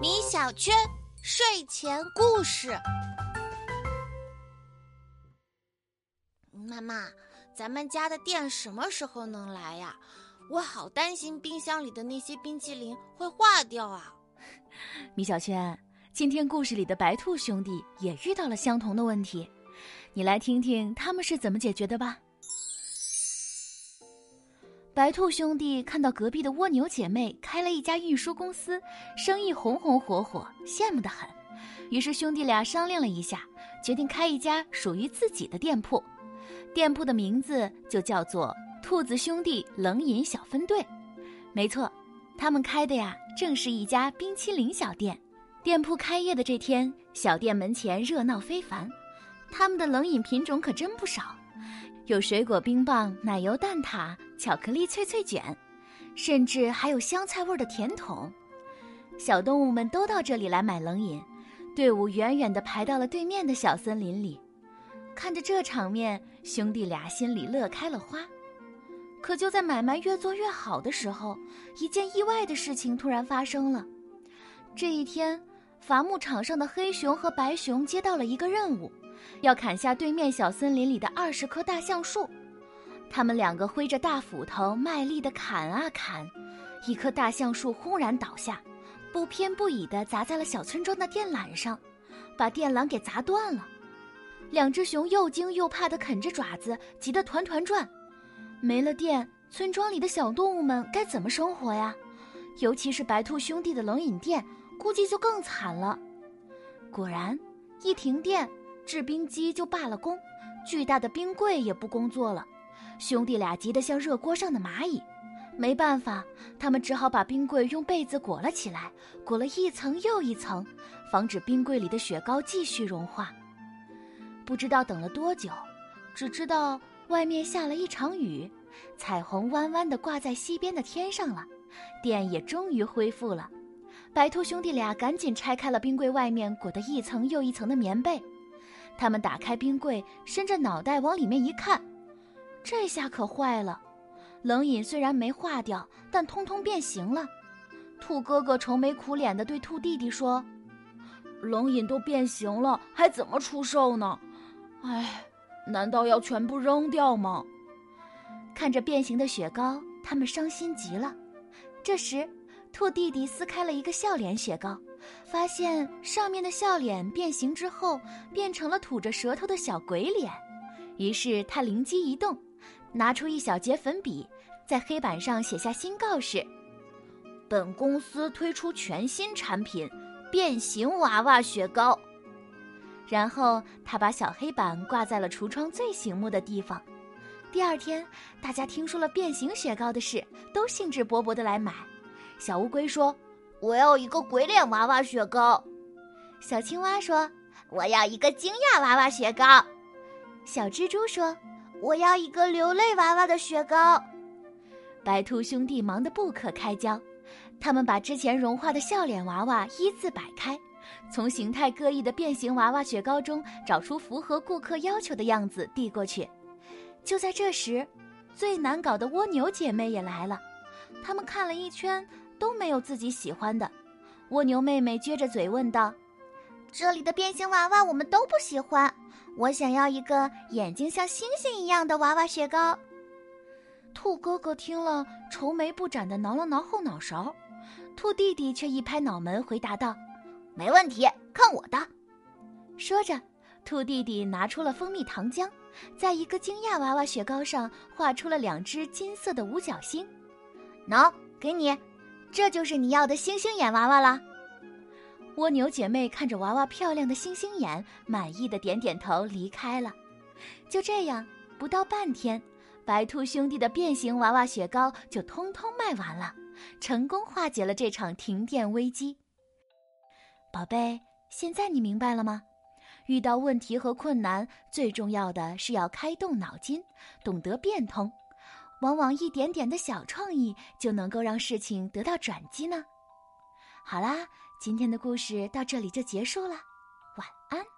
米小圈睡前故事。妈妈，咱们家的电什么时候能来呀？我好担心冰箱里的那些冰淇淋会化掉啊！米小圈，今天故事里的白兔兄弟也遇到了相同的问题，你来听听他们是怎么解决的吧。白兔兄弟看到隔壁的蜗牛姐妹开了一家运输公司，生意红红火火，羡慕的很。于是兄弟俩商量了一下，决定开一家属于自己的店铺。店铺的名字就叫做“兔子兄弟冷饮小分队”。没错，他们开的呀，正是一家冰淇淋小店。店铺开业的这天，小店门前热闹非凡，他们的冷饮品种可真不少。有水果冰棒、奶油蛋挞、巧克力脆脆卷，甚至还有香菜味的甜筒。小动物们都到这里来买冷饮，队伍远远地排到了对面的小森林里。看着这场面，兄弟俩心里乐开了花。可就在买卖越做越好的时候，一件意外的事情突然发生了。这一天，伐木场上的黑熊和白熊接到了一个任务。要砍下对面小森林里的二十棵大橡树，他们两个挥着大斧头，卖力地砍啊砍，一棵大橡树轰然倒下，不偏不倚地砸在了小村庄的电缆上，把电缆给砸断了。两只熊又惊又怕地啃着爪子，急得团团转。没了电，村庄里的小动物们该怎么生活呀？尤其是白兔兄弟的冷饮店，估计就更惨了。果然，一停电。制冰机就罢了工，巨大的冰柜也不工作了，兄弟俩急得像热锅上的蚂蚁。没办法，他们只好把冰柜用被子裹了起来，裹了一层又一层，防止冰柜里的雪糕继续融化。不知道等了多久，只知道外面下了一场雨，彩虹弯弯地挂在西边的天上了，电也终于恢复了。白兔兄弟俩赶紧拆开了冰柜外面裹得一层又一层的棉被。他们打开冰柜，伸着脑袋往里面一看，这下可坏了。冷饮虽然没化掉，但通通变形了。兔哥哥愁眉苦脸地对兔弟弟说：“冷饮都变形了，还怎么出售呢？哎，难道要全部扔掉吗？”看着变形的雪糕，他们伤心极了。这时，兔弟弟撕开了一个笑脸雪糕。发现上面的笑脸变形之后，变成了吐着舌头的小鬼脸。于是他灵机一动，拿出一小截粉笔，在黑板上写下新告示：“本公司推出全新产品——变形娃娃雪糕。”然后他把小黑板挂在了橱窗最醒目的地方。第二天，大家听说了变形雪糕的事，都兴致勃勃地来买。小乌龟说。我要一个鬼脸娃娃雪糕，小青蛙说：“我要一个惊讶娃娃雪糕。”小蜘蛛说：“我要一个流泪娃娃的雪糕。”白兔兄弟忙得不可开交，他们把之前融化的笑脸娃娃依次摆开，从形态各异的变形娃娃雪糕中找出符合顾客要求的样子递过去。就在这时，最难搞的蜗牛姐妹也来了，他们看了一圈。都没有自己喜欢的，蜗牛妹妹撅着嘴问道：“这里的变形娃娃我们都不喜欢，我想要一个眼睛像星星一样的娃娃雪糕。”兔哥哥听了，愁眉不展的挠了挠后脑勺，兔弟弟却一拍脑门回答道：“没问题，看我的！”说着，兔弟弟拿出了蜂蜜糖浆，在一个惊讶娃娃雪糕上画出了两只金色的五角星，喏，给你。这就是你要的星星眼娃娃了。蜗牛姐妹看着娃娃漂亮的星星眼，满意的点点头，离开了。就这样，不到半天，白兔兄弟的变形娃娃雪糕就通通卖完了，成功化解了这场停电危机。宝贝，现在你明白了吗？遇到问题和困难，最重要的是要开动脑筋，懂得变通。往往一点点的小创意就能够让事情得到转机呢。好啦，今天的故事到这里就结束了，晚安。